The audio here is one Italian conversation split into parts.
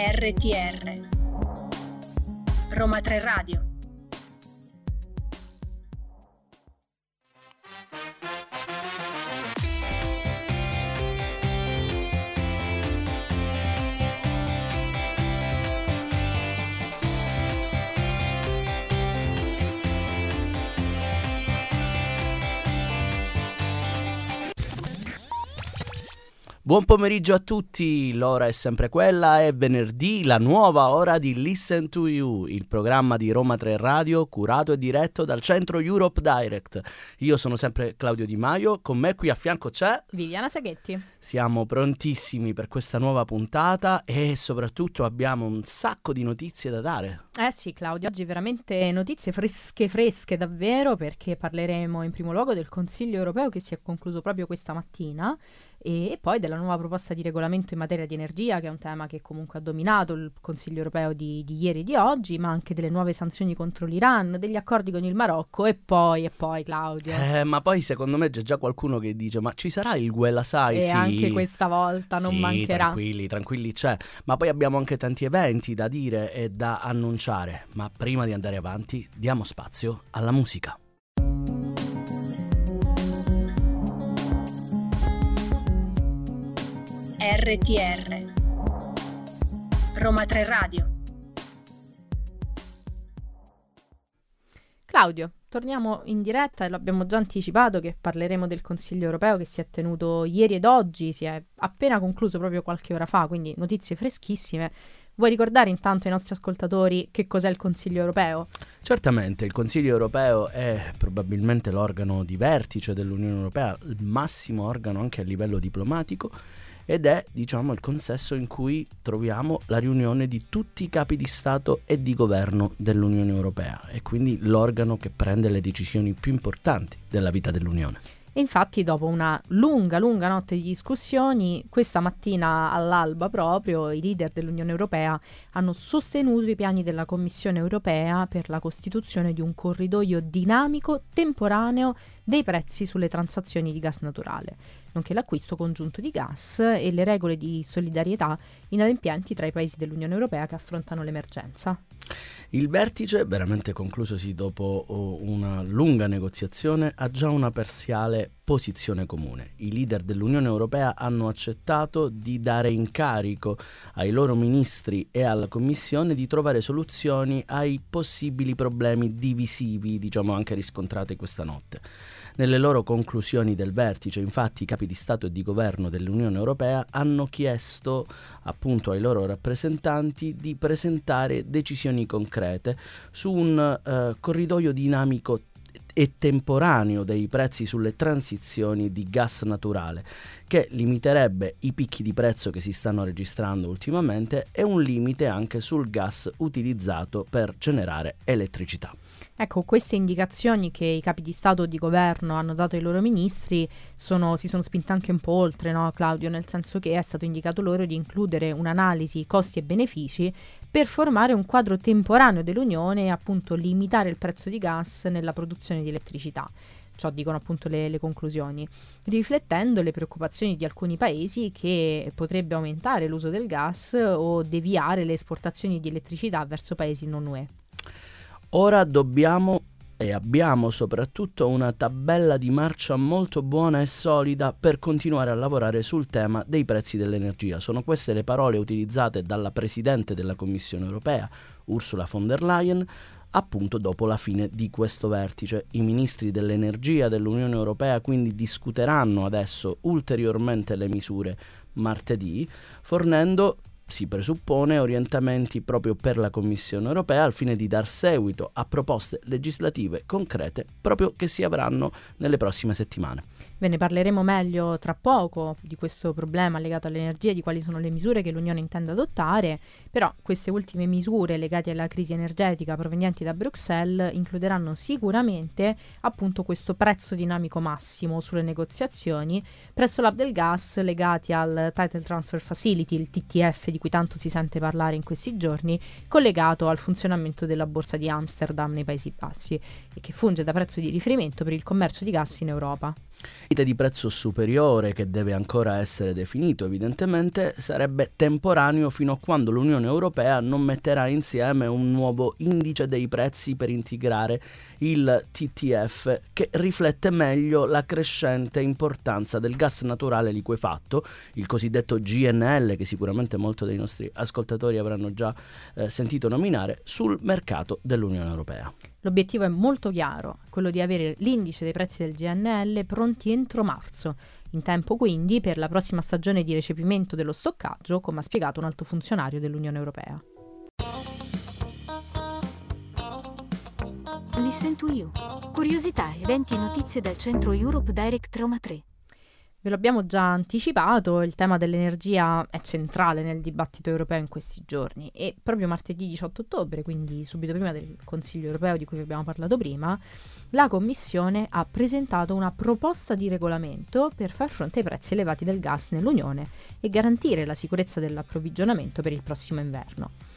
RTR Roma 3 Radio Buon pomeriggio a tutti, l'ora è sempre quella, è venerdì, la nuova ora di Listen to You, il programma di Roma 3 Radio curato e diretto dal centro Europe Direct. Io sono sempre Claudio Di Maio, con me qui a fianco c'è Viviana Saghetti. Siamo prontissimi per questa nuova puntata e soprattutto abbiamo un sacco di notizie da dare. Eh sì Claudio, oggi veramente notizie fresche fresche davvero perché parleremo in primo luogo del Consiglio europeo che si è concluso proprio questa mattina e poi della nuova proposta di regolamento in materia di energia, che è un tema che comunque ha dominato il Consiglio europeo di, di ieri e di oggi, ma anche delle nuove sanzioni contro l'Iran, degli accordi con il Marocco e poi, e poi Claudio. Eh, ma poi secondo me c'è già qualcuno che dice, ma ci sarà il Guella Sai? E sì. anche questa volta non sì, mancherà. tranquilli, tranquilli c'è. Ma poi abbiamo anche tanti eventi da dire e da annunciare. Ma prima di andare avanti, diamo spazio alla musica. RTR Roma 3 Radio Claudio, torniamo in diretta e lo abbiamo già anticipato che parleremo del Consiglio europeo che si è tenuto ieri ed oggi, si è appena concluso proprio qualche ora fa, quindi notizie freschissime. Vuoi ricordare intanto ai nostri ascoltatori che cos'è il Consiglio europeo? Certamente, il Consiglio europeo è probabilmente l'organo di vertice dell'Unione europea, il massimo organo anche a livello diplomatico ed è diciamo il consesso in cui troviamo la riunione di tutti i capi di Stato e di governo dell'Unione Europea e quindi l'organo che prende le decisioni più importanti della vita dell'Unione. Infatti dopo una lunga, lunga notte di discussioni, questa mattina all'alba proprio i leader dell'Unione Europea hanno sostenuto i piani della Commissione Europea per la costituzione di un corridoio dinamico temporaneo dei prezzi sulle transazioni di gas naturale, nonché l'acquisto congiunto di gas e le regole di solidarietà inadempienti tra i paesi dell'Unione Europea che affrontano l'emergenza. Il vertice, veramente conclusosi dopo oh, una lunga negoziazione, ha già una parziale posizione comune. I leader dell'Unione Europea hanno accettato di dare incarico ai loro ministri e alla Commissione di trovare soluzioni ai possibili problemi divisivi, diciamo anche riscontrati questa notte. Nelle loro conclusioni del vertice, infatti, i capi di Stato e di governo dell'Unione Europea hanno chiesto appunto ai loro rappresentanti di presentare decisioni concrete su un uh, corridoio dinamico e temporaneo dei prezzi sulle transizioni di gas naturale, che limiterebbe i picchi di prezzo che si stanno registrando ultimamente e un limite anche sul gas utilizzato per generare elettricità. Ecco, queste indicazioni che i capi di Stato o di governo hanno dato ai loro ministri sono, si sono spinte anche un po' oltre, no, Claudio? Nel senso che è stato indicato loro di includere un'analisi costi e benefici per formare un quadro temporaneo dell'Unione e appunto limitare il prezzo di gas nella produzione di elettricità. Ciò dicono appunto le, le conclusioni, riflettendo le preoccupazioni di alcuni paesi che potrebbe aumentare l'uso del gas o deviare le esportazioni di elettricità verso paesi non UE. Ora dobbiamo e abbiamo soprattutto una tabella di marcia molto buona e solida per continuare a lavorare sul tema dei prezzi dell'energia. Sono queste le parole utilizzate dalla Presidente della Commissione europea, Ursula von der Leyen, appunto dopo la fine di questo vertice. I ministri dell'energia dell'Unione Europea quindi discuteranno adesso ulteriormente le misure martedì, fornendo si presuppone orientamenti proprio per la Commissione europea al fine di dar seguito a proposte legislative concrete proprio che si avranno nelle prossime settimane. Ve ne parleremo meglio tra poco di questo problema legato all'energia e di quali sono le misure che l'Unione intende adottare, però queste ultime misure legate alla crisi energetica provenienti da Bruxelles includeranno sicuramente appunto questo prezzo dinamico massimo sulle negoziazioni presso l'hub del gas legati al Title Transfer Facility, il TTF di cui tanto si sente parlare in questi giorni, collegato al funzionamento della borsa di Amsterdam nei Paesi Bassi e che funge da prezzo di riferimento per il commercio di gas in Europa. Di prezzo superiore che deve ancora essere definito evidentemente sarebbe temporaneo fino a quando l'Unione Europea non metterà insieme un nuovo indice dei prezzi per integrare il TTF che riflette meglio la crescente importanza del gas naturale liquefatto, il cosiddetto GNL che sicuramente molti dei nostri ascoltatori avranno già eh, sentito nominare, sul mercato dell'Unione Europea. L'obiettivo è molto chiaro, quello di avere l'indice dei prezzi del GNL pronti entro marzo, in tempo quindi per la prossima stagione di recepimento dello stoccaggio, come ha spiegato un alto funzionario dell'Unione Europea. Listen to You. Curiosità, eventi e notizie dal centro Europe Direct Roma 3. Ve lo abbiamo già anticipato, il tema dell'energia è centrale nel dibattito europeo in questi giorni e proprio martedì 18 ottobre, quindi subito prima del Consiglio europeo di cui vi abbiamo parlato prima, la Commissione ha presentato una proposta di regolamento per far fronte ai prezzi elevati del gas nell'Unione e garantire la sicurezza dell'approvvigionamento per il prossimo inverno.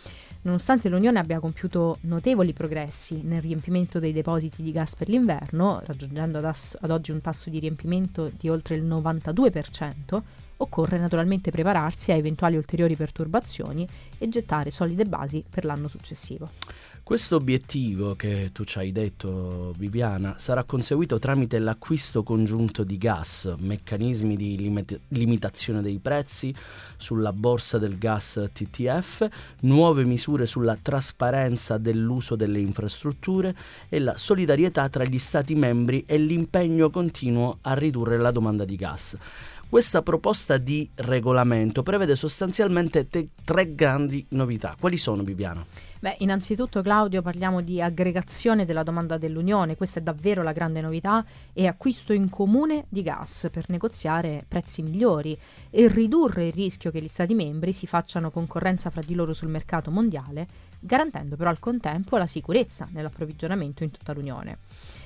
Nonostante l'Unione abbia compiuto notevoli progressi nel riempimento dei depositi di gas per l'inverno, raggiungendo ad, ass- ad oggi un tasso di riempimento di oltre il 92%, occorre naturalmente prepararsi a eventuali ulteriori perturbazioni e gettare solide basi per l'anno successivo. Questo obiettivo che tu ci hai detto, Viviana, sarà conseguito tramite l'acquisto congiunto di gas, meccanismi di limit- limitazione dei prezzi sulla borsa del gas TTF, nuove misure sulla trasparenza dell'uso delle infrastrutture e la solidarietà tra gli Stati membri e l'impegno continuo a ridurre la domanda di gas. Questa proposta di regolamento prevede sostanzialmente te- tre grandi novità. Quali sono, Bibiana? Beh, innanzitutto Claudio parliamo di aggregazione della domanda dell'Unione, questa è davvero la grande novità, e acquisto in comune di gas per negoziare prezzi migliori e ridurre il rischio che gli Stati membri si facciano concorrenza fra di loro sul mercato mondiale, garantendo però al contempo la sicurezza nell'approvvigionamento in tutta l'Unione.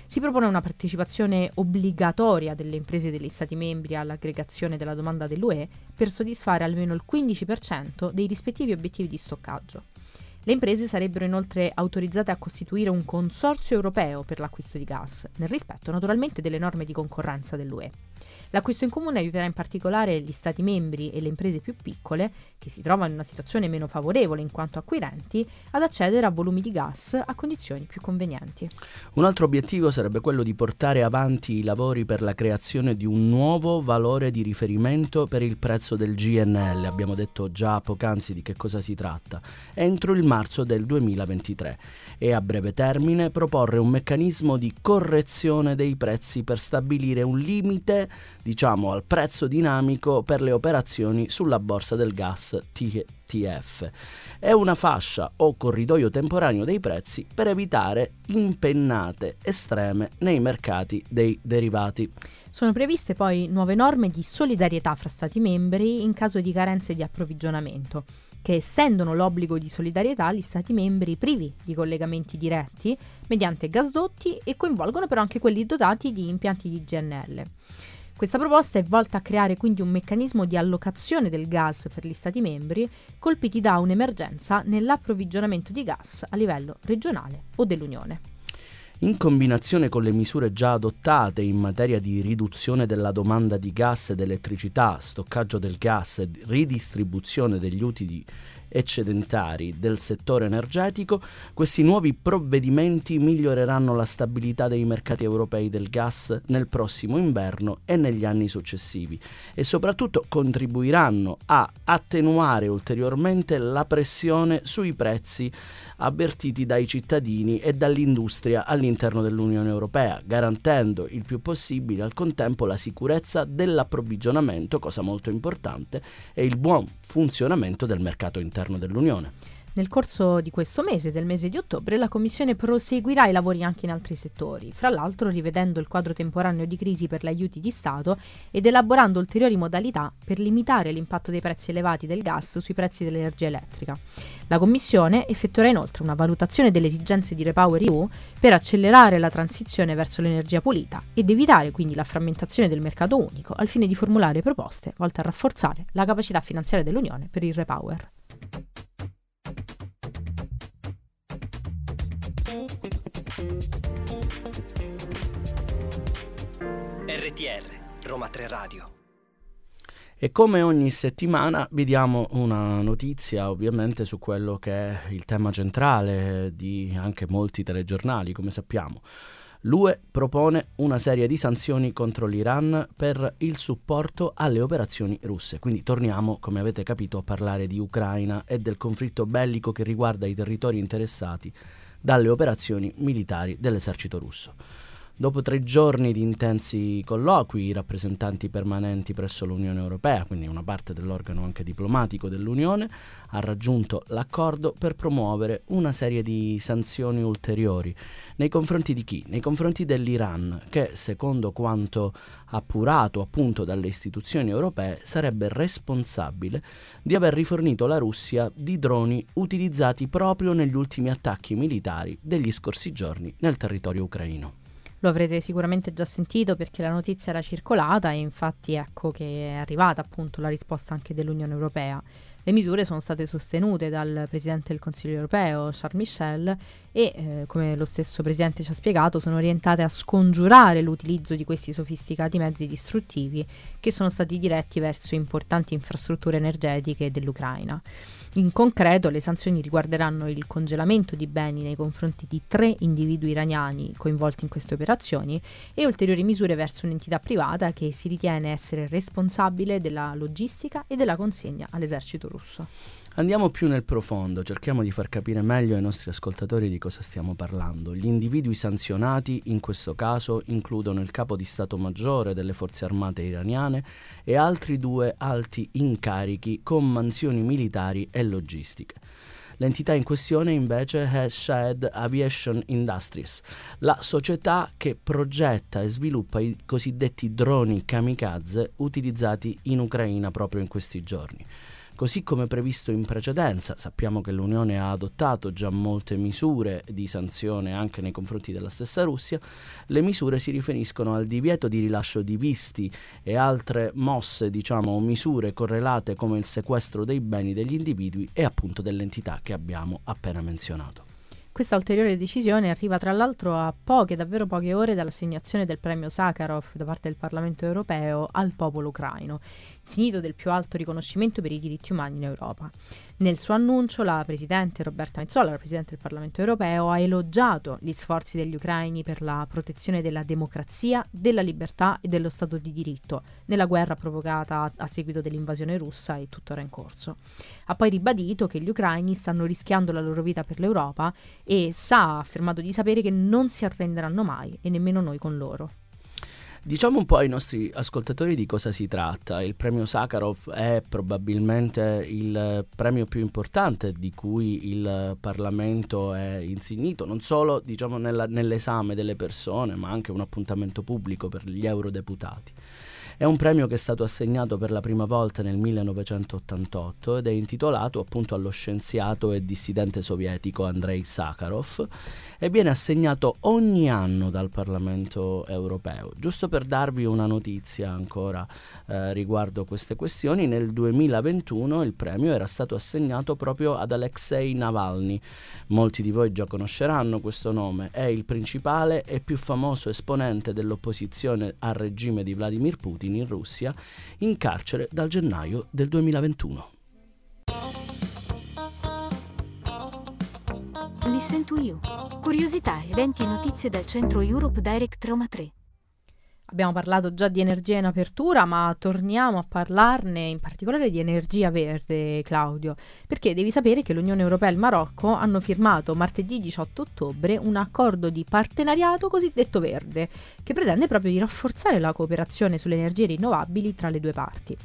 Si propone una partecipazione obbligatoria delle imprese degli Stati membri all'aggregazione della domanda dell'UE per soddisfare almeno il 15% dei rispettivi obiettivi di stoccaggio. Le imprese sarebbero inoltre autorizzate a costituire un consorzio europeo per l'acquisto di gas, nel rispetto naturalmente delle norme di concorrenza dell'UE. L'acquisto in comune aiuterà in particolare gli Stati membri e le imprese più piccole, che si trovano in una situazione meno favorevole in quanto acquirenti, ad accedere a volumi di gas a condizioni più convenienti. Un altro obiettivo sarebbe quello di portare avanti i lavori per la creazione di un nuovo valore di riferimento per il prezzo del GNL, abbiamo detto già poc'anzi di che cosa si tratta, entro il marzo del 2023 e a breve termine proporre un meccanismo di correzione dei prezzi per stabilire un limite diciamo al prezzo dinamico per le operazioni sulla borsa del gas TTF. È una fascia o corridoio temporaneo dei prezzi per evitare impennate estreme nei mercati dei derivati. Sono previste poi nuove norme di solidarietà fra Stati membri in caso di carenze di approvvigionamento che estendono l'obbligo di solidarietà agli Stati membri privi di collegamenti diretti mediante gasdotti e coinvolgono però anche quelli dotati di impianti di GNL. Questa proposta è volta a creare quindi un meccanismo di allocazione del gas per gli Stati membri colpiti da un'emergenza nell'approvvigionamento di gas a livello regionale o dell'Unione. In combinazione con le misure già adottate in materia di riduzione della domanda di gas ed elettricità, stoccaggio del gas e ridistribuzione degli utili eccedentari del settore energetico, questi nuovi provvedimenti miglioreranno la stabilità dei mercati europei del gas nel prossimo inverno e negli anni successivi e soprattutto contribuiranno a attenuare ulteriormente la pressione sui prezzi avvertiti dai cittadini e dall'industria all'interno dell'Unione Europea, garantendo il più possibile al contempo la sicurezza dell'approvvigionamento, cosa molto importante, e il buon funzionamento del mercato interno dell'Unione. Nel corso di questo mese, del mese di ottobre, la Commissione proseguirà i lavori anche in altri settori, fra l'altro rivedendo il quadro temporaneo di crisi per gli aiuti di Stato ed elaborando ulteriori modalità per limitare l'impatto dei prezzi elevati del gas sui prezzi dell'energia elettrica. La Commissione effettuerà inoltre una valutazione delle esigenze di Repower EU per accelerare la transizione verso l'energia pulita ed evitare quindi la frammentazione del mercato unico al fine di formulare proposte volte a rafforzare la capacità finanziaria dell'Unione per il Repower. RTR Roma 3 Radio. E come ogni settimana vi diamo una notizia ovviamente su quello che è il tema centrale di anche molti telegiornali, come sappiamo. L'UE propone una serie di sanzioni contro l'Iran per il supporto alle operazioni russe. Quindi torniamo, come avete capito, a parlare di Ucraina e del conflitto bellico che riguarda i territori interessati dalle operazioni militari dell'esercito russo. Dopo tre giorni di intensi colloqui, i rappresentanti permanenti presso l'Unione Europea, quindi una parte dell'organo anche diplomatico dell'Unione, ha raggiunto l'accordo per promuovere una serie di sanzioni ulteriori. Nei confronti di chi? Nei confronti dell'Iran, che secondo quanto appurato appunto dalle istituzioni europee sarebbe responsabile di aver rifornito la Russia di droni utilizzati proprio negli ultimi attacchi militari degli scorsi giorni nel territorio ucraino. Lo avrete sicuramente già sentito perché la notizia era circolata e infatti ecco che è arrivata appunto la risposta anche dell'Unione Europea. Le misure sono state sostenute dal Presidente del Consiglio europeo, Charles Michel, e, eh, come lo stesso Presidente ci ha spiegato, sono orientate a scongiurare l'utilizzo di questi sofisticati mezzi distruttivi che sono stati diretti verso importanti infrastrutture energetiche dell'Ucraina. In concreto le sanzioni riguarderanno il congelamento di beni nei confronti di tre individui iraniani coinvolti in queste operazioni e ulteriori misure verso un'entità privata che si ritiene essere responsabile della logistica e della consegna all'esercito russo. Andiamo più nel profondo, cerchiamo di far capire meglio ai nostri ascoltatori di cosa stiamo parlando. Gli individui sanzionati in questo caso includono il capo di Stato Maggiore delle forze armate iraniane e altri due alti incarichi con mansioni militari e logistiche. L'entità in questione invece è Shahed Aviation Industries, la società che progetta e sviluppa i cosiddetti droni kamikaze utilizzati in Ucraina proprio in questi giorni. Così come previsto in precedenza, sappiamo che l'Unione ha adottato già molte misure di sanzione anche nei confronti della stessa Russia, le misure si riferiscono al divieto di rilascio di visti e altre mosse, diciamo, o misure correlate come il sequestro dei beni degli individui e appunto dell'entità che abbiamo appena menzionato. Questa ulteriore decisione arriva tra l'altro a poche, davvero poche ore dall'assegnazione del premio Sakharov da parte del Parlamento europeo al popolo ucraino, insignito del più alto riconoscimento per i diritti umani in Europa. Nel suo annuncio la Presidente Roberta Mezzola, la Presidente del Parlamento europeo, ha elogiato gli sforzi degli ucraini per la protezione della democrazia, della libertà e dello Stato di diritto nella guerra provocata a seguito dell'invasione russa e tuttora in corso. Ha poi ribadito che gli ucraini stanno rischiando la loro vita per l'Europa e sa, ha affermato di sapere che non si arrenderanno mai e nemmeno noi con loro. Diciamo un po' ai nostri ascoltatori di cosa si tratta. Il premio Sakharov è probabilmente il premio più importante di cui il Parlamento è insignito, non solo diciamo, nella, nell'esame delle persone, ma anche un appuntamento pubblico per gli eurodeputati. È un premio che è stato assegnato per la prima volta nel 1988 ed è intitolato appunto allo scienziato e dissidente sovietico Andrei Sakharov e viene assegnato ogni anno dal Parlamento europeo. Giusto per darvi una notizia ancora eh, riguardo queste questioni, nel 2021 il premio era stato assegnato proprio ad Alexei Navalny. Molti di voi già conosceranno questo nome, è il principale e più famoso esponente dell'opposizione al regime di Vladimir Putin in Russia in carcere dal gennaio del 2021. Listen to You. Curiosità, eventi e notizie dal centro Europe Direct Roma 3. Abbiamo parlato già di energia in apertura, ma torniamo a parlarne in particolare di energia verde, Claudio, perché devi sapere che l'Unione Europea e il Marocco hanno firmato martedì 18 ottobre un accordo di partenariato cosiddetto verde, che pretende proprio di rafforzare la cooperazione sulle energie rinnovabili tra le due parti.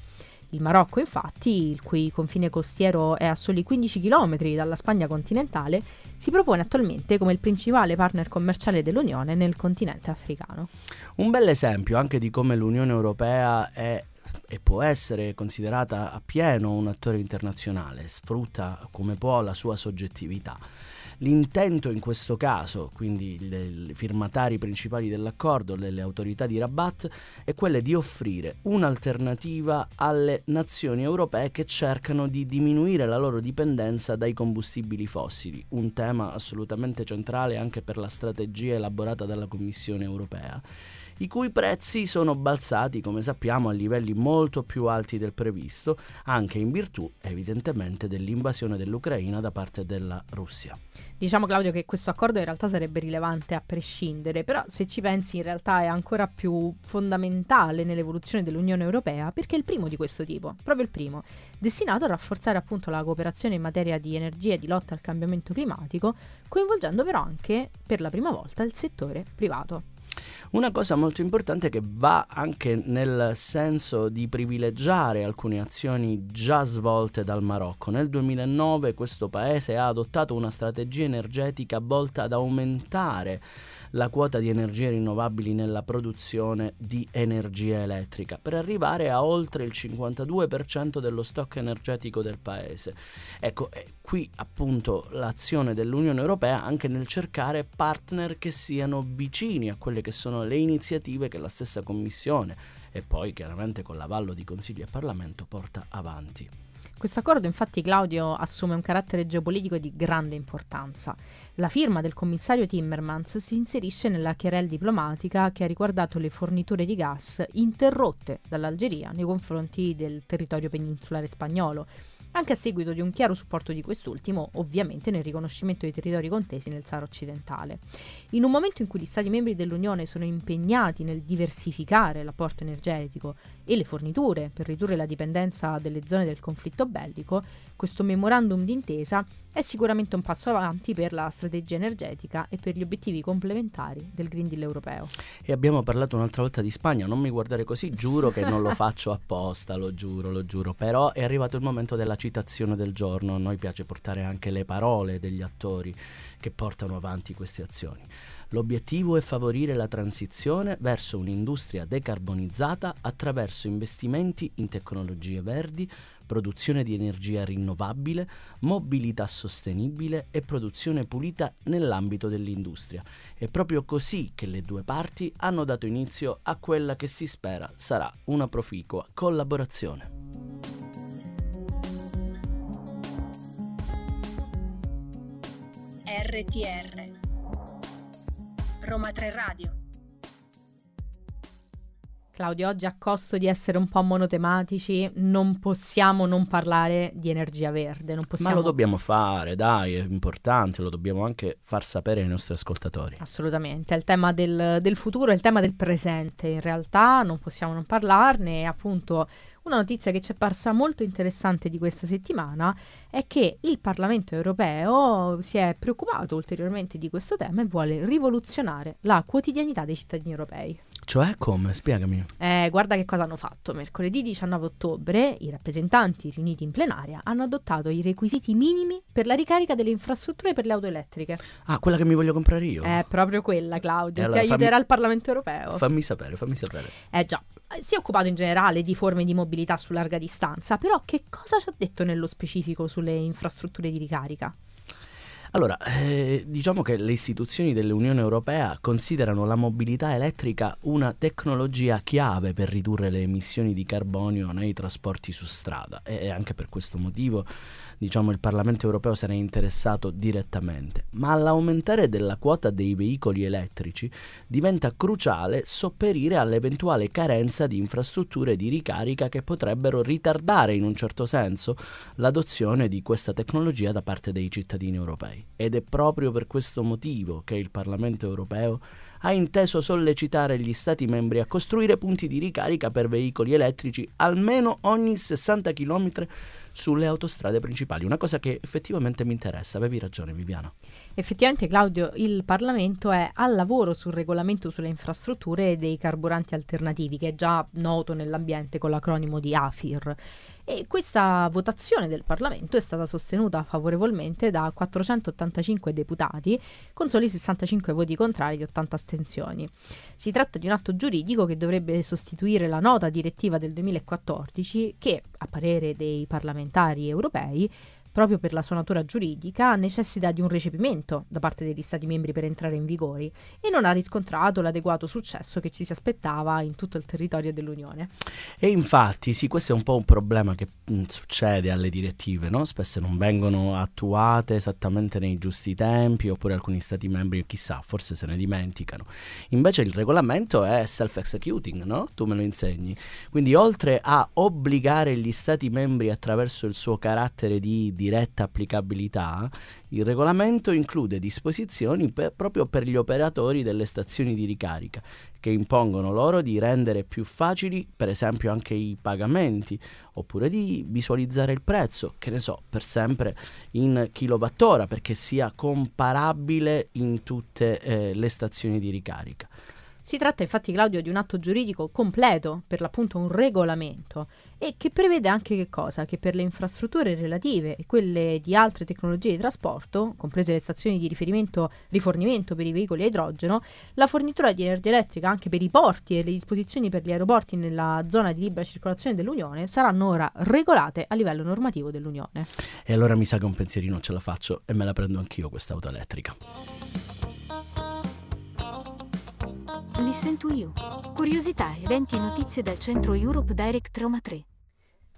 Il Marocco, infatti, il cui confine costiero è a soli 15 km dalla Spagna continentale, si propone attualmente come il principale partner commerciale dell'Unione nel continente africano. Un bel esempio anche di come l'Unione Europea è e può essere considerata appieno un attore internazionale, sfrutta come può la sua soggettività. L'intento in questo caso, quindi i firmatari principali dell'accordo, le, le autorità di Rabat, è quello di offrire un'alternativa alle nazioni europee che cercano di diminuire la loro dipendenza dai combustibili fossili, un tema assolutamente centrale anche per la strategia elaborata dalla Commissione europea i cui prezzi sono balzati, come sappiamo, a livelli molto più alti del previsto, anche in virtù evidentemente dell'invasione dell'Ucraina da parte della Russia. Diciamo Claudio che questo accordo in realtà sarebbe rilevante a prescindere, però se ci pensi in realtà è ancora più fondamentale nell'evoluzione dell'Unione Europea perché è il primo di questo tipo, proprio il primo, destinato a rafforzare appunto la cooperazione in materia di energia e di lotta al cambiamento climatico, coinvolgendo però anche per la prima volta il settore privato. Una cosa molto importante che va anche nel senso di privilegiare alcune azioni già svolte dal Marocco. Nel 2009 questo paese ha adottato una strategia energetica volta ad aumentare la quota di energie rinnovabili nella produzione di energia elettrica per arrivare a oltre il 52% dello stock energetico del paese. Ecco, qui appunto l'azione dell'Unione Europea anche nel cercare partner che siano vicini a quelle che sono le iniziative che la stessa Commissione e poi chiaramente con l'avallo di Consiglio e Parlamento porta avanti. Questo accordo infatti Claudio assume un carattere geopolitico di grande importanza. La firma del commissario Timmermans si inserisce nella querel diplomatica che ha riguardato le forniture di gas interrotte dall'Algeria nei confronti del territorio peninsulare spagnolo anche a seguito di un chiaro supporto di quest'ultimo, ovviamente nel riconoscimento dei territori contesi nel Sahara occidentale. In un momento in cui gli Stati membri dell'Unione sono impegnati nel diversificare l'apporto energetico e le forniture per ridurre la dipendenza delle zone del conflitto bellico, questo memorandum d'intesa è sicuramente un passo avanti per la strategia energetica e per gli obiettivi complementari del Green Deal europeo. E abbiamo parlato un'altra volta di Spagna, non mi guardare così, giuro che non lo faccio apposta, lo giuro, lo giuro, però è arrivato il momento della citazione del giorno, a noi piace portare anche le parole degli attori che portano avanti queste azioni. L'obiettivo è favorire la transizione verso un'industria decarbonizzata attraverso investimenti in tecnologie verdi, produzione di energia rinnovabile, mobilità sostenibile e produzione pulita nell'ambito dell'industria. È proprio così che le due parti hanno dato inizio a quella che si spera sarà una proficua collaborazione. RTR Roma 3 Radio. Claudio, oggi a costo di essere un po' monotematici, non possiamo non parlare di energia verde. Possiamo... Ma lo dobbiamo fare, dai, è importante, lo dobbiamo anche far sapere ai nostri ascoltatori. Assolutamente, è il tema del, del futuro, è il tema del presente. In realtà non possiamo non parlarne, appunto una notizia che ci è parsa molto interessante di questa settimana è che il Parlamento europeo si è preoccupato ulteriormente di questo tema e vuole rivoluzionare la quotidianità dei cittadini europei. Cioè come? Spiegami. Eh, guarda che cosa hanno fatto. Mercoledì 19 ottobre i rappresentanti riuniti in plenaria hanno adottato i requisiti minimi per la ricarica delle infrastrutture per le auto elettriche. Ah, quella che mi voglio comprare io? È proprio quella, Claudio. Allora, Ti aiuterà fammi... il Parlamento europeo. Fammi sapere, fammi sapere. Eh già, si è occupato in generale di forme di mobilità su larga distanza, però che cosa ci ha detto nello specifico sulle infrastrutture di ricarica? Allora, eh, diciamo che le istituzioni dell'Unione Europea considerano la mobilità elettrica una tecnologia chiave per ridurre le emissioni di carbonio nei trasporti su strada e anche per questo motivo diciamo, il Parlamento europeo se ne è interessato direttamente, ma all'aumentare della quota dei veicoli elettrici diventa cruciale sopperire all'eventuale carenza di infrastrutture di ricarica che potrebbero ritardare in un certo senso l'adozione di questa tecnologia da parte dei cittadini europei. Ed è proprio per questo motivo che il Parlamento europeo ha inteso sollecitare gli Stati membri a costruire punti di ricarica per veicoli elettrici almeno ogni 60 km sulle autostrade principali, una cosa che effettivamente mi interessa, avevi ragione Viviana. Effettivamente Claudio, il Parlamento è al lavoro sul regolamento sulle infrastrutture dei carburanti alternativi, che è già noto nell'ambiente con l'acronimo di AFIR. E questa votazione del Parlamento è stata sostenuta favorevolmente da 485 deputati, con soli 65 voti contrari e 80 astensioni. Si tratta di un atto giuridico che dovrebbe sostituire la nota direttiva del 2014 che, a parere dei parlamentari europei, proprio per la sua natura giuridica, necessita di un recepimento da parte degli Stati membri per entrare in vigore e non ha riscontrato l'adeguato successo che ci si aspettava in tutto il territorio dell'Unione. E infatti, sì, questo è un po' un problema che mh, mm, succede alle direttive, no? Spesso non vengono attuate esattamente nei giusti tempi, oppure alcuni Stati membri, chissà, forse se ne dimenticano. Invece il regolamento è self-executing, no? Tu me lo insegni. Quindi oltre a obbligare gli Stati membri attraverso il suo carattere di diretta applicabilità, il regolamento include disposizioni per, proprio per gli operatori delle stazioni di ricarica che impongono loro di rendere più facili, per esempio, anche i pagamenti, oppure di visualizzare il prezzo, che ne so, per sempre in kilowattora, perché sia comparabile in tutte eh, le stazioni di ricarica. Si tratta infatti, Claudio, di un atto giuridico completo, per l'appunto un regolamento, e che prevede anche che cosa? Che per le infrastrutture relative e quelle di altre tecnologie di trasporto, comprese le stazioni di rifornimento per i veicoli a idrogeno, la fornitura di energia elettrica anche per i porti e le disposizioni per gli aeroporti nella zona di libera circolazione dell'Unione saranno ora regolate a livello normativo dell'Unione. E allora mi sa che un pensierino ce la faccio e me la prendo anch'io questa auto elettrica. Listen to You. Curiosità, eventi e notizie dal centro Europe Direct Roma 3.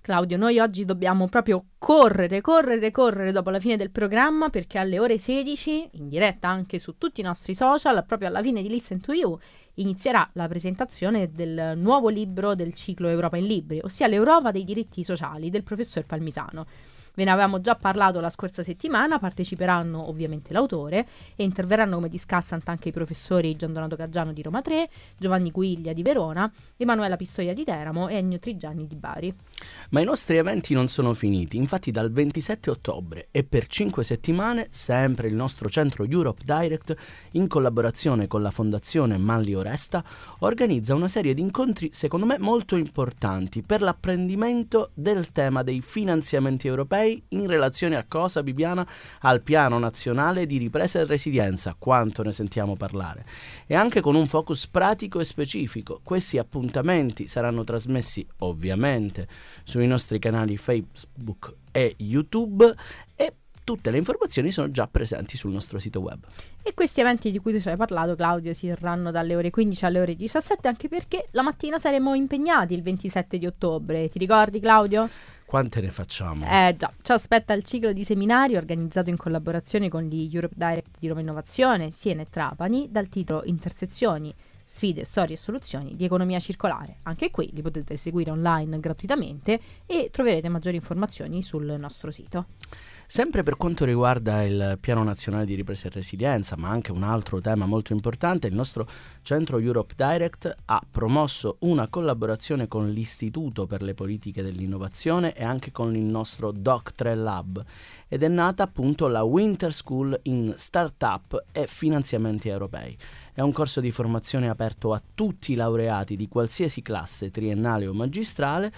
Claudio, noi oggi dobbiamo proprio correre, correre, correre dopo la fine del programma perché alle ore 16, in diretta anche su tutti i nostri social, proprio alla fine di Listen to You, inizierà la presentazione del nuovo libro del ciclo Europa in Libri, ossia l'Europa dei diritti sociali del professor Palmisano. Ve ne avevamo già parlato la scorsa settimana, parteciperanno ovviamente l'autore e interverranno come discussant anche i professori Gian Donato Caggiano di Roma 3, Giovanni Guiglia di Verona, Emanuela Pistoia di Teramo e Ennio Trigiani di Bari. Ma i nostri eventi non sono finiti, infatti dal 27 ottobre e per 5 settimane sempre il nostro centro Europe Direct, in collaborazione con la fondazione Manlio Resta, organizza una serie di incontri secondo me molto importanti per l'apprendimento del tema dei finanziamenti europei europei in relazione a cosa, Bibiana? Al piano nazionale di ripresa e resilienza, quanto ne sentiamo parlare, e anche con un focus pratico e specifico. Questi appuntamenti saranno trasmessi ovviamente sui nostri canali Facebook e YouTube e tutte le informazioni sono già presenti sul nostro sito web. E questi eventi di cui tu ci hai parlato, Claudio, si terranno dalle ore 15 alle ore 17, anche perché la mattina saremo impegnati il 27 di ottobre. Ti ricordi, Claudio? Quante ne facciamo? Eh già, ci aspetta il ciclo di seminari organizzato in collaborazione con gli Europe Direct di Roma Innovazione, Siena e Trapani, dal titolo Intersezioni sfide, storie e soluzioni di economia circolare. Anche qui li potete seguire online gratuitamente e troverete maggiori informazioni sul nostro sito. Sempre per quanto riguarda il Piano Nazionale di Ripresa e Resilienza, ma anche un altro tema molto importante, il nostro centro Europe Direct ha promosso una collaborazione con l'Istituto per le politiche dell'innovazione e anche con il nostro Doc3 Lab ed è nata appunto la Winter School in Startup e Finanziamenti Europei. È un corso di formazione aperto a tutti i laureati di qualsiasi classe triennale o magistrale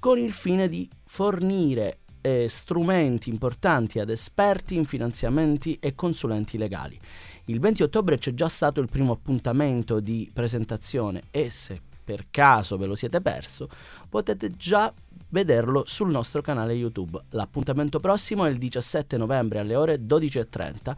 con il fine di fornire eh, strumenti importanti ad esperti in finanziamenti e consulenti legali. Il 20 ottobre c'è già stato il primo appuntamento di presentazione e se per caso ve lo siete perso potete già vederlo sul nostro canale YouTube. L'appuntamento prossimo è il 17 novembre alle ore 12.30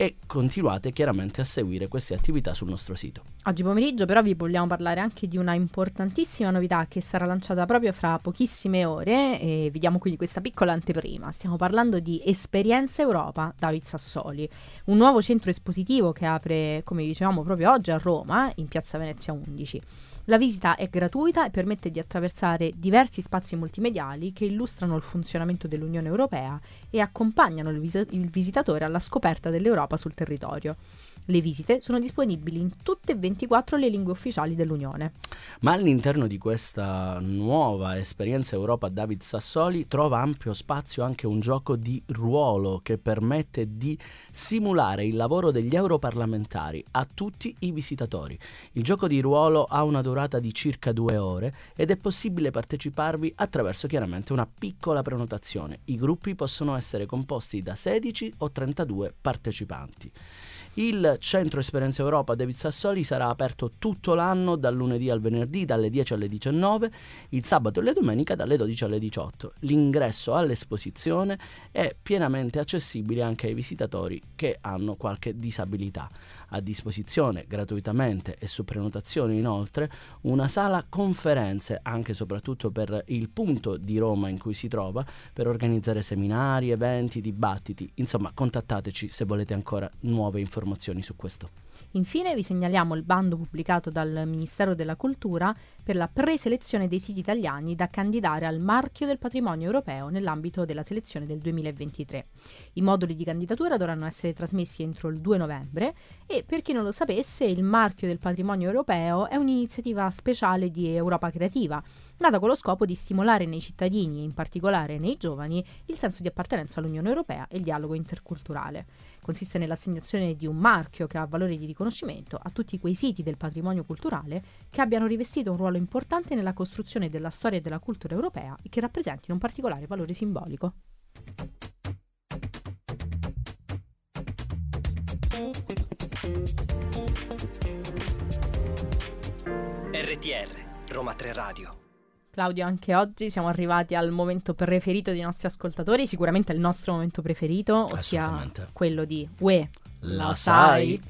e continuate chiaramente a seguire queste attività sul nostro sito. Oggi pomeriggio però vi vogliamo parlare anche di una importantissima novità che sarà lanciata proprio fra pochissime ore e vediamo quindi questa piccola anteprima. Stiamo parlando di Esperienza Europa David Sassoli, un nuovo centro espositivo che apre, come dicevamo, proprio oggi a Roma, in Piazza Venezia 11. La visita è gratuita e permette di attraversare diversi spazi multimediali che illustrano il funzionamento dell'Unione Europea e accompagnano il, vis- il visitatore alla scoperta dell'Europa sul territorio. Le visite sono disponibili in tutte e 24 le lingue ufficiali dell'Unione. Ma all'interno di questa nuova esperienza Europa David Sassoli trova ampio spazio anche un gioco di ruolo che permette di simulare il lavoro degli europarlamentari a tutti i visitatori. Il gioco di ruolo ha una durata di circa due ore ed è possibile parteciparvi attraverso chiaramente una piccola prenotazione. I gruppi possono essere composti da 16 o 32 partecipanti. Il Centro Esperienza Europa David Sassoli sarà aperto tutto l'anno dal lunedì al venerdì dalle 10 alle 19, il sabato e la domenica dalle 12 alle 18. L'ingresso all'esposizione è pienamente accessibile anche ai visitatori che hanno qualche disabilità. A disposizione gratuitamente e su prenotazione inoltre una sala conferenze anche e soprattutto per il punto di Roma in cui si trova per organizzare seminari, eventi, dibattiti. Insomma, contattateci se volete ancora nuove informazioni su questo. Infine vi segnaliamo il bando pubblicato dal Ministero della Cultura per la preselezione dei siti italiani da candidare al marchio del patrimonio europeo nell'ambito della selezione del 2023. I moduli di candidatura dovranno essere trasmessi entro il 2 novembre e per chi non lo sapesse il marchio del patrimonio europeo è un'iniziativa speciale di Europa Creativa nata con lo scopo di stimolare nei cittadini e in particolare nei giovani il senso di appartenenza all'Unione Europea e il dialogo interculturale. Consiste nell'assegnazione di un marchio che ha valore di riconoscimento a tutti quei siti del patrimonio culturale che abbiano rivestito un ruolo importante nella costruzione della storia e della cultura europea e che rappresentino un particolare valore simbolico. RTR Roma 3 Radio Claudio, anche oggi siamo arrivati al momento preferito dei nostri ascoltatori, sicuramente il nostro momento preferito, ossia quello di Ue, la, sai?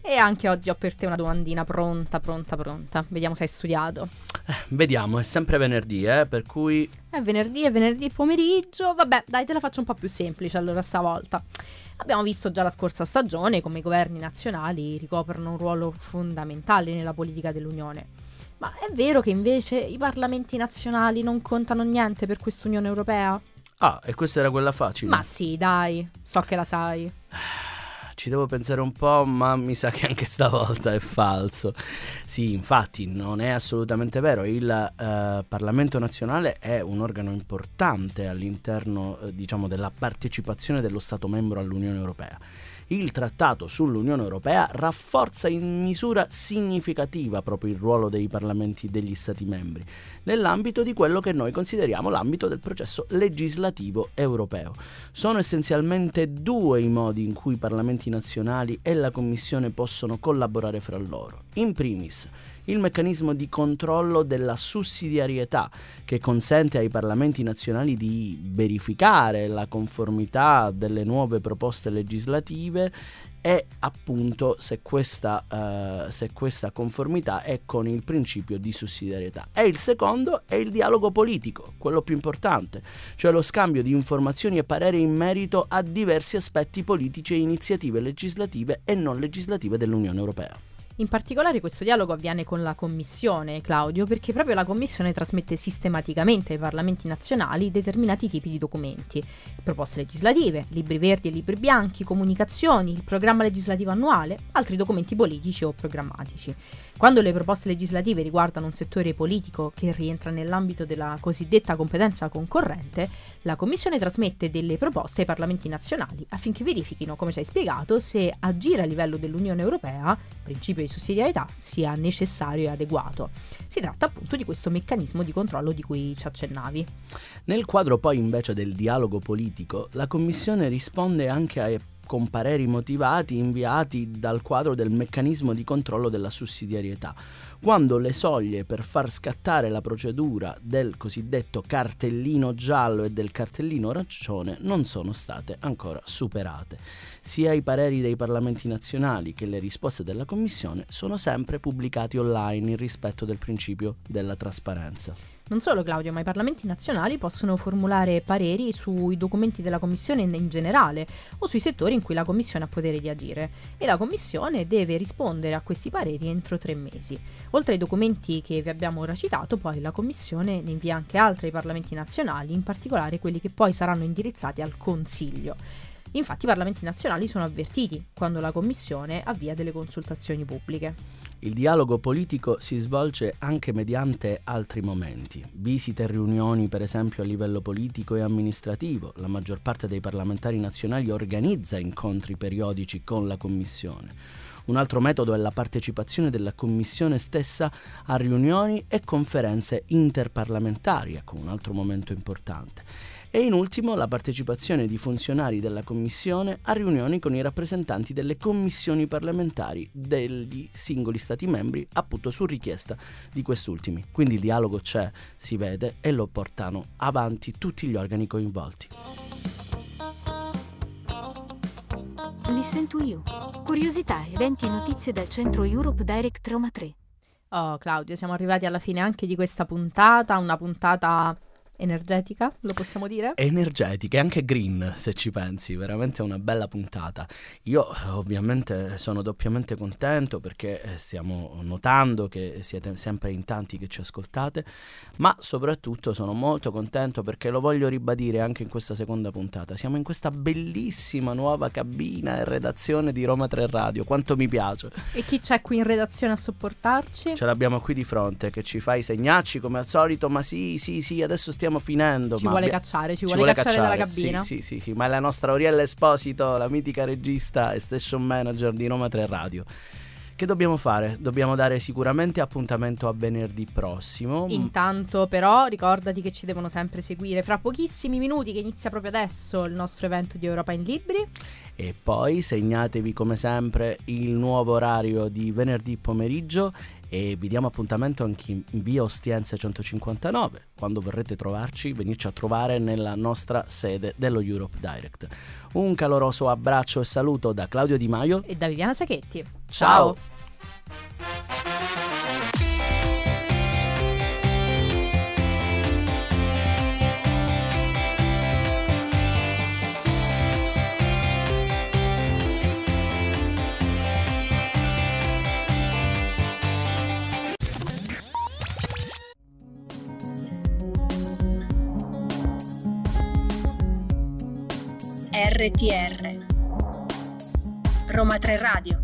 E anche oggi ho per te una domandina pronta, pronta, pronta. Vediamo se hai studiato. Eh, vediamo, è sempre venerdì, eh, per cui... È venerdì, è venerdì pomeriggio. Vabbè, dai, te la faccio un po' più semplice allora stavolta. Abbiamo visto già la scorsa stagione come i governi nazionali ricoprono un ruolo fondamentale nella politica dell'Unione. Ma è vero che invece i parlamenti nazionali non contano niente per quest'Unione Europea? Ah, e questa era quella facile? Ma sì, dai, so che la sai. Ci devo pensare un po', ma mi sa che anche stavolta è falso. Sì, infatti, non è assolutamente vero. Il eh, Parlamento nazionale è un organo importante all'interno, eh, diciamo, della partecipazione dello Stato membro all'Unione Europea il trattato sull'Unione Europea rafforza in misura significativa proprio il ruolo dei parlamenti degli Stati membri, nell'ambito di quello che noi consideriamo l'ambito del processo legislativo europeo. Sono essenzialmente due i modi in cui i parlamenti nazionali e la Commissione possono collaborare fra loro. In primis, il meccanismo di controllo della sussidiarietà che consente ai parlamenti nazionali di verificare la conformità delle nuove proposte legislative e appunto se questa, uh, se questa, conformità è con il principio di sussidiarietà. E il secondo è il dialogo politico, quello più importante, cioè lo scambio di informazioni e pareri in merito a diversi aspetti politici e iniziative legislative e non legislative dell'Unione Europea. In particolare questo dialogo avviene con la Commissione, Claudio, perché proprio la Commissione trasmette sistematicamente ai parlamenti nazionali determinati tipi di documenti, proposte legislative, libri verdi e libri bianchi, comunicazioni, il programma legislativo annuale, altri documenti politici o programmatici. Quando le proposte legislative riguardano un settore politico che rientra nell'ambito della cosiddetta competenza concorrente, la Commissione trasmette delle proposte ai Parlamenti nazionali affinché verifichino, come ci hai spiegato, se agire a livello dell'Unione Europea, principio di sussidiarietà, sia necessario e adeguato. Si tratta appunto di questo meccanismo di controllo di cui ci accennavi. Nel quadro poi invece del dialogo politico, la Commissione risponde anche ai con pareri motivati inviati dal quadro del meccanismo di controllo della sussidiarietà, quando le soglie per far scattare la procedura del cosiddetto cartellino giallo e del cartellino arancione non sono state ancora superate. Sia i pareri dei parlamenti nazionali che le risposte della Commissione sono sempre pubblicati online in rispetto del principio della trasparenza. Non solo Claudio, ma i parlamenti nazionali possono formulare pareri sui documenti della Commissione in generale o sui settori in cui la Commissione ha potere di agire e la Commissione deve rispondere a questi pareri entro tre mesi. Oltre ai documenti che vi abbiamo ora citato, poi la Commissione ne invia anche altri ai parlamenti nazionali, in particolare quelli che poi saranno indirizzati al Consiglio. Infatti i parlamenti nazionali sono avvertiti quando la Commissione avvia delle consultazioni pubbliche. Il dialogo politico si svolge anche mediante altri momenti, visite e riunioni per esempio a livello politico e amministrativo. La maggior parte dei parlamentari nazionali organizza incontri periodici con la Commissione. Un altro metodo è la partecipazione della Commissione stessa a riunioni e conferenze interparlamentari, ecco un altro momento importante. E in ultimo la partecipazione di funzionari della Commissione a riunioni con i rappresentanti delle commissioni parlamentari degli singoli Stati membri, appunto su richiesta di quest'ultimi. Quindi il dialogo c'è, si vede e lo portano avanti tutti gli organi coinvolti. Listen to You. Curiosità, eventi e notizie dal centro Europe Direct Roma 3. Oh Claudio, siamo arrivati alla fine anche di questa puntata, una puntata energetica, lo possiamo dire? Energetica e anche green, se ci pensi, veramente una bella puntata. Io ovviamente sono doppiamente contento perché eh, stiamo notando che siete sempre in tanti che ci ascoltate, ma soprattutto sono molto contento perché lo voglio ribadire anche in questa seconda puntata. Siamo in questa bellissima nuova cabina e redazione di Roma 3 Radio, quanto mi piace. E chi c'è qui in redazione a sopportarci? Ce l'abbiamo qui di fronte che ci fa i segnacci come al solito, ma sì, sì, sì, adesso stiamo stiamo finendo. Ci vuole cacciare, ci, ci vuole, cacciare, cacciare, dalla cabina. Sì, sì, sì, sì, ma è la nostra Auriella Esposito, la mitica regista e station manager di Roma 3 Radio. Che dobbiamo fare? Dobbiamo dare sicuramente appuntamento a venerdì prossimo. Intanto però ricordati che ci devono sempre seguire fra pochissimi minuti che inizia proprio adesso il nostro evento di Europa in Libri. E poi segnatevi come sempre il nuovo orario di venerdì pomeriggio e vi diamo appuntamento anche in via Ostiense 159 quando vorrete trovarci venirci a trovare nella nostra sede dello Europe Direct. Un caloroso abbraccio e saluto da Claudio Di Maio e da Viviana Sacchetti. Ciao, ciao. RTR Roma 3 Radio